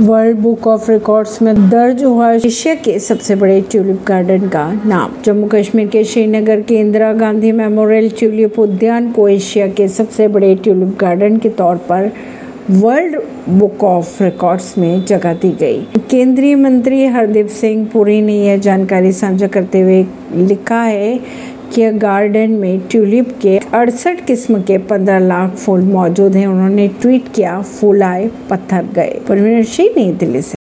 World book of records में दर्ज हुआ एशिया के सबसे बड़े ट्यूलिप गार्डन का नाम। जम्मू कश्मीर के श्रीनगर के इंदिरा गांधी मेमोरियल ट्यूलिप उद्यान को एशिया के सबसे बड़े ट्यूलिप गार्डन के तौर पर वर्ल्ड बुक ऑफ़ रिकॉर्ड्स में जगह दी गई। केंद्रीय मंत्री हरदीप सिंह पुरी ने यह जानकारी साझा करते हुए लिखा है कि गार्डन में ट्यूलिप के अड़सठ किस्म के पंद्रह लाख फूल मौजूद हैं। उन्होंने ट्वीट किया, फूल आए, पत्थर गए। परवीन सिंह नई दिल्ली से।